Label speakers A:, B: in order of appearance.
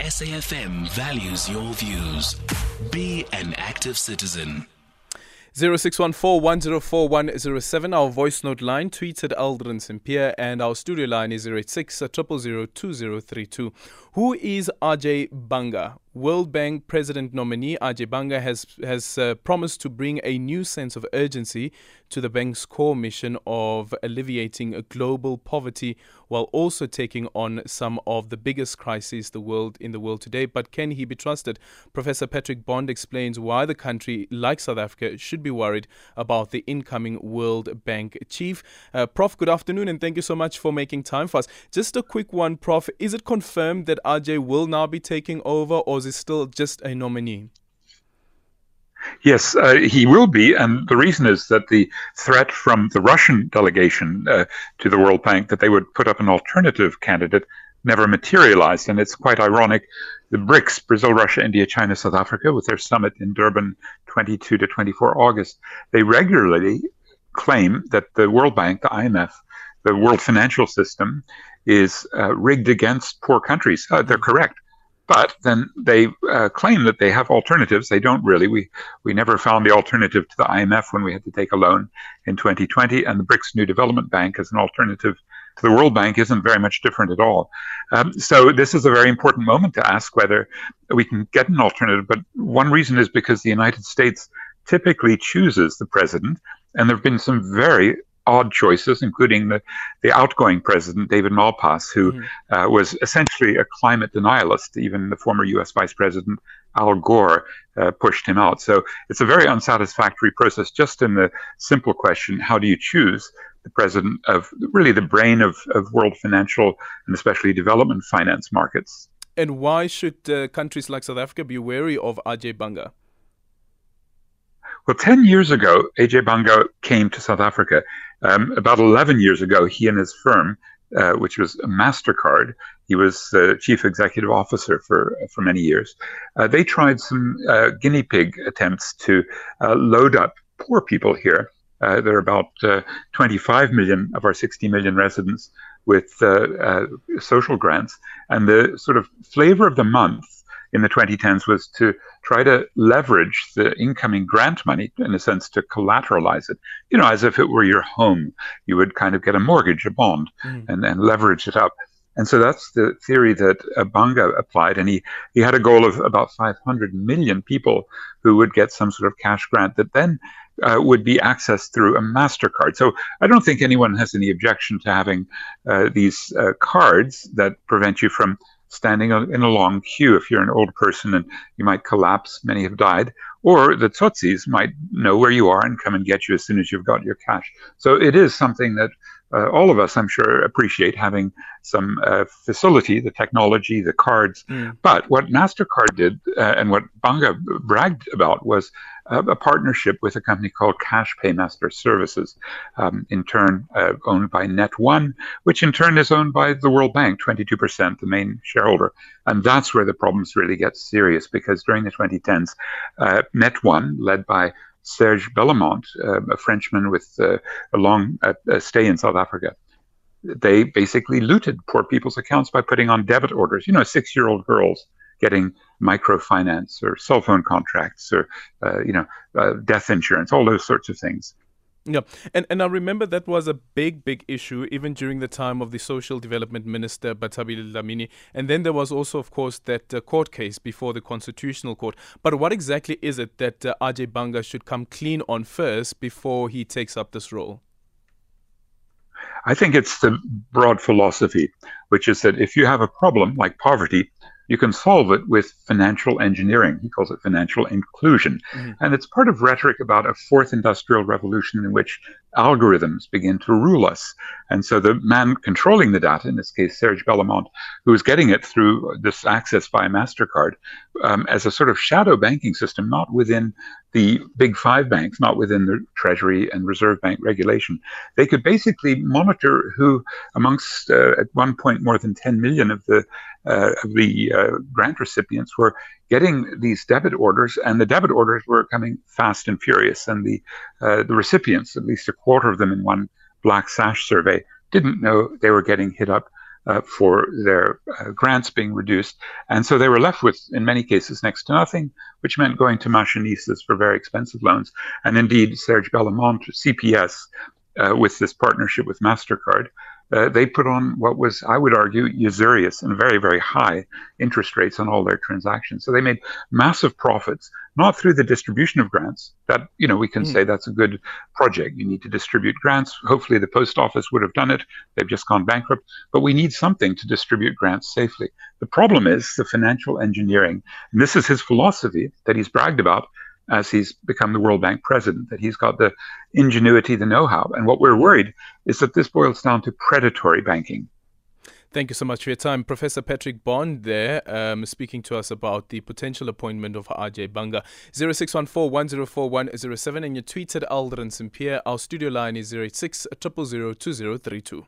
A: SAFM values your views. Be an active citizen.
B: 0614 our voice note line, tweeted Aldrin Sampear, and our studio line is 086 2032. Who is Ajay Banga? World Bank President nominee Ajay Banga has has uh, promised to bring a new sense of urgency to the bank's core mission of alleviating global poverty while also taking on some of the biggest crises the world in the world today. But can he be trusted? Professor Patrick Bond explains why the country like South Africa should be worried about the incoming World Bank chief. Uh, Prof, good afternoon and thank you so much for making time for us. Just a quick one, Prof. Is it confirmed that Ajay will now be taking over, or is it still just a nominee?
C: Yes, uh, he will be. And the reason is that the threat from the Russian delegation uh, to the World Bank that they would put up an alternative candidate never materialized. And it's quite ironic. The BRICS, Brazil, Russia, India, China, South Africa, with their summit in Durban 22 to 24 August, they regularly claim that the World Bank, the IMF, the world financial system is uh, rigged against poor countries. Uh, they're correct. But then they uh, claim that they have alternatives. They don't really. We we never found the alternative to the IMF when we had to take a loan in 2020, and the BRICS New Development Bank as an alternative to the World Bank isn't very much different at all. Um, so this is a very important moment to ask whether we can get an alternative. But one reason is because the United States typically chooses the president, and there have been some very odd choices, including the, the outgoing president, David Malpass, who mm uh, was essentially a climate denialist. Even the former US Vice President Al Gore uh, pushed him out. So it's a very unsatisfactory process, just in the simple question how do you choose the president of really the brain of, of world financial and especially development finance markets?
B: And why should uh, countries like South Africa be wary of Ajay Banga?
C: Well, 10 years ago, Ajay Banga came to South Africa. Um, about 11 years ago, he and his firm, uh, which was MasterCard, he was the chief executive officer for, for many years. Uh, they tried some uh, guinea pig attempts to uh, load up poor people here. Uh, there are about uh, 25 million of our 60 million residents with social grants. And the sort of flavor of the month in the 2010s was to try to leverage the incoming grant money in a sense to collateralize it you know as if it were your home you would kind of get a mortgage a bond mm. and then leverage it up and so that's the theory that Banga applied. And he, he had a goal of about 500 million people who would get some sort of cash grant that then uh, would be accessed through a MasterCard. So I don't think anyone has any objection to having uh, these uh, cards that prevent you from standing in a long queue if you're an old person and you might collapse. Many have died. Or the Tsotsis might know where you are and come and get you as soon as you've got your cash. So it is something that uh, all of us, I'm sure, appreciate having some uh, facility, the technology, the cards. Mm. But what MasterCard did uh, and what Banga bragged about was a partnership with a company called Cash Paymaster Services, um, in turn uh, owned by Net1, which in turn is owned by the World Bank, 22%, the main shareholder. And that's where the problems really get serious because during the 2010s, uh, Net1, led by Serge Belamant, uh, a Frenchman with uh, a long stay in South Africa, they basically looted poor people's accounts by putting on debit orders. You know, six year old girls getting microfinance or cell phone contracts or, uh, you know, uh, death insurance, all those sorts of things.
B: Yeah, and and I remember that was a big, big issue even during the time of the Social Development Minister Bathabile Dlamini, and then there was also, of course, that uh, court case before the Constitutional Court. But what exactly is it that uh, Ajay Banga should come clean on first before he takes up this role?
C: I think it's the broad philosophy, which is that if you have a problem like poverty, you can solve it with financial engineering. He calls it financial inclusion. Mm-hmm. And it's part of rhetoric about a fourth industrial revolution in which algorithms begin to rule us. And so the man controlling the data, in this case, Serge Belamant, who is getting it through this access via MasterCard um, as a sort of shadow banking system, not within the big five banks, not within the Treasury and Reserve Bank regulation. They could basically monitor who, amongst uh, at one point more than 10 million of the uh, of the uh, grant recipients, were getting these debit orders, and the debit orders were coming fast and furious, and the uh, the recipients, at least a quarter of them in one Black Sash survey, didn't know they were getting hit up uh, for their uh, grants being reduced. And so they were left with, in many cases, next to nothing, which meant going to mashonisas for very expensive loans. And indeed, Serge Belamant, CPS, uh, with this partnership with MasterCard, uh, they put on what was, I would argue, usurious and very, very high interest rates on all their transactions. So they made massive profits, not through the distribution of grants. That, you know, we can mm. say that's a good project. You need to distribute grants. Hopefully the post office would have done it. They've just gone bankrupt. But we need something to distribute grants safely. The problem is the financial engineering. And this is his philosophy that he's bragged about as he's become the World Bank president, that he's got the ingenuity, the know how. And what we're worried is that this boils down to predatory banking.
B: Thank you so much for your time. Professor Patrick Bond there um, speaking to us about the potential appointment of Ajay Banga. 0614 104 107 and your tweets at Aldrin Sampear. Our studio line is 086 000 2032.